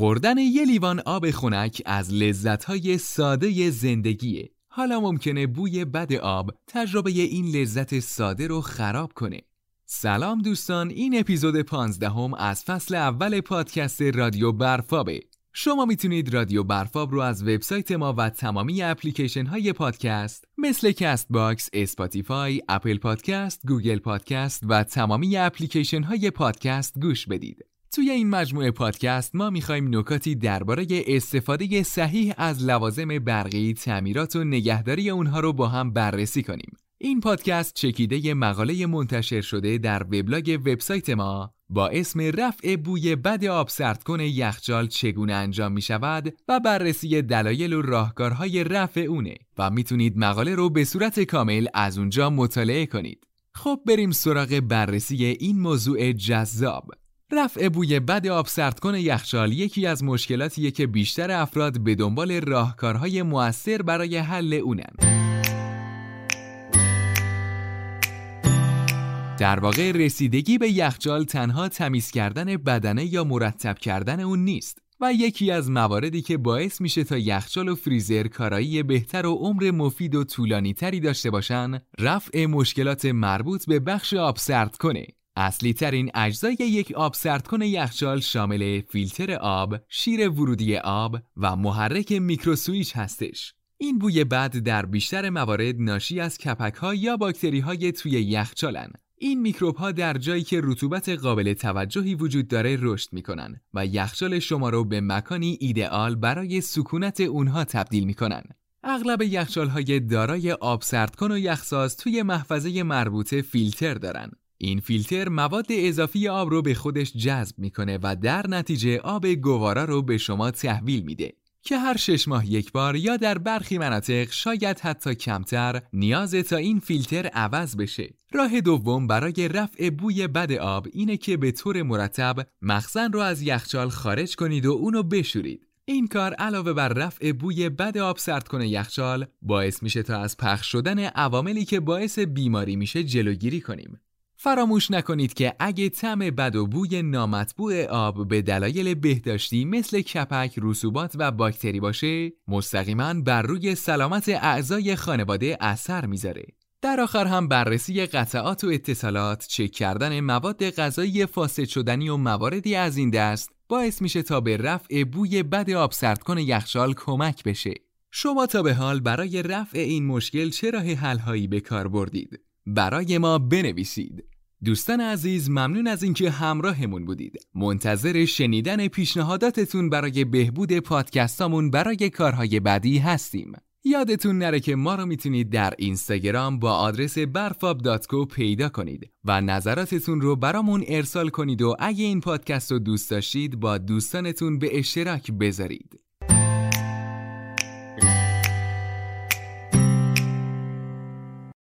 خوردن یه لیوان آب خنک از لذتهای ساده زندگیه. حالا ممکنه بوی بد آب تجربه این لذت ساده رو خراب کنه. سلام دوستان این اپیزود پانزدهم از فصل اول پادکست رادیو برفابه. شما می‌تونید رادیو برفاب رو از وبسایت ما و تمامی اپلیکیشن های پادکست مثل کست باکس، اسپاتیفای، اپل پادکست، گوگل پادکست و تمامی اپلیکیشن های پادکست گوش بدید. توی این مجموعه پادکست ما می‌خوایم نکاتی درباره استفاده صحیح از لوازم برقی، تعمیرات و نگهداری اونها رو با هم بررسی کنیم. این پادکست چکیده مقاله منتشر شده در وبلاگ وبسایت ما با اسم رفع بوی بد آب سردکن یخچال چگونه انجام می شود و بررسی دلایل و راهکارهای رفع اونه و می‌تونید مقاله رو به صورت کامل از اونجا مطالعه کنید. خب بریم سراغ بررسی این موضوع جذاب. رفع بوی بد آب سردکن یخچال یکی از مشکلاتیه که بیشتر افراد به دنبال راهکارهای موثر برای حل اونن. در واقع رسیدگی به یخچال تنها تمیز کردن بدنه یا مرتب کردن اون نیست و یکی از مواردی که باعث میشه تا یخچال و فریزر کارایی بهتر و عمر مفید و طولانی تری داشته باشن رفع مشکلات مربوط به بخش آب سرد کنه اصلی ترین اجزای یک آب سردکن یخچال شامل فیلتر آب، شیر ورودی آب و محرک میکروسویچ هستش. این بوی بد در بیشتر موارد ناشی از کپک ها یا باکتری های توی یخچالن. این میکروب ها در جایی که رطوبت قابل توجهی وجود داره رشد می‌کنن و یخچال شما رو به مکانی ایدئال برای سکونت اونها تبدیل می‌کنن. اغلب یخچال های دارای آب سردکن و یخساز توی محفظه مربوطه فیلتر دارن این فیلتر مواد اضافی آب رو به خودش جذب می‌کنه و در نتیجه آب گوارا رو به شما تحویل میده که هر شش ماه یک بار یا در برخی مناطق شاید حتی کمتر نیاز تا این فیلتر عوض بشه. راه دوم برای رفع بوی بد آب اینه که به طور مرتب مخزن رو از یخچال خارج کنید و اونو بشورید. این کار علاوه بر رفع بوی بد آب سرد کنه یخچال باعث میشه تا از پخش شدن عواملی که باعث بیماری میشه جلوگیری کنیم. فراموش نکنید که اگه طعم بد و بوی نامطبوع آب به دلایل بهداشتی مثل کپک، رسوبات و باکتری باشه، مستقیما بر روی سلامت اعضای خانواده اثر می‌ذاره. در آخر هم بررسی قطعات و اتصالات، چک کردن مواد غذایی فاسد شدنی و مواردی از این دست باعث میشه تا به رفع بوی بد آب سردکن یخچال کمک بشه. شما تا به حال برای رفع این مشکل چه راه حل‌هایی به کار بردید؟ برای ما بنویسید. دوستان عزیز ممنون از اینکه همراهمون بودید. منتظر شنیدن پیشنهاداتتون برای بهبود پادکستامون برای کارهای بعدی هستیم. یادتون نره که ما رو می‌تونید در اینستاگرام با آدرس برفاب.co پیدا کنید و نظراتتون رو برامون ارسال کنید و اگه این پادکست رو دوست داشتید با دوستانتون به اشتراک بذارید.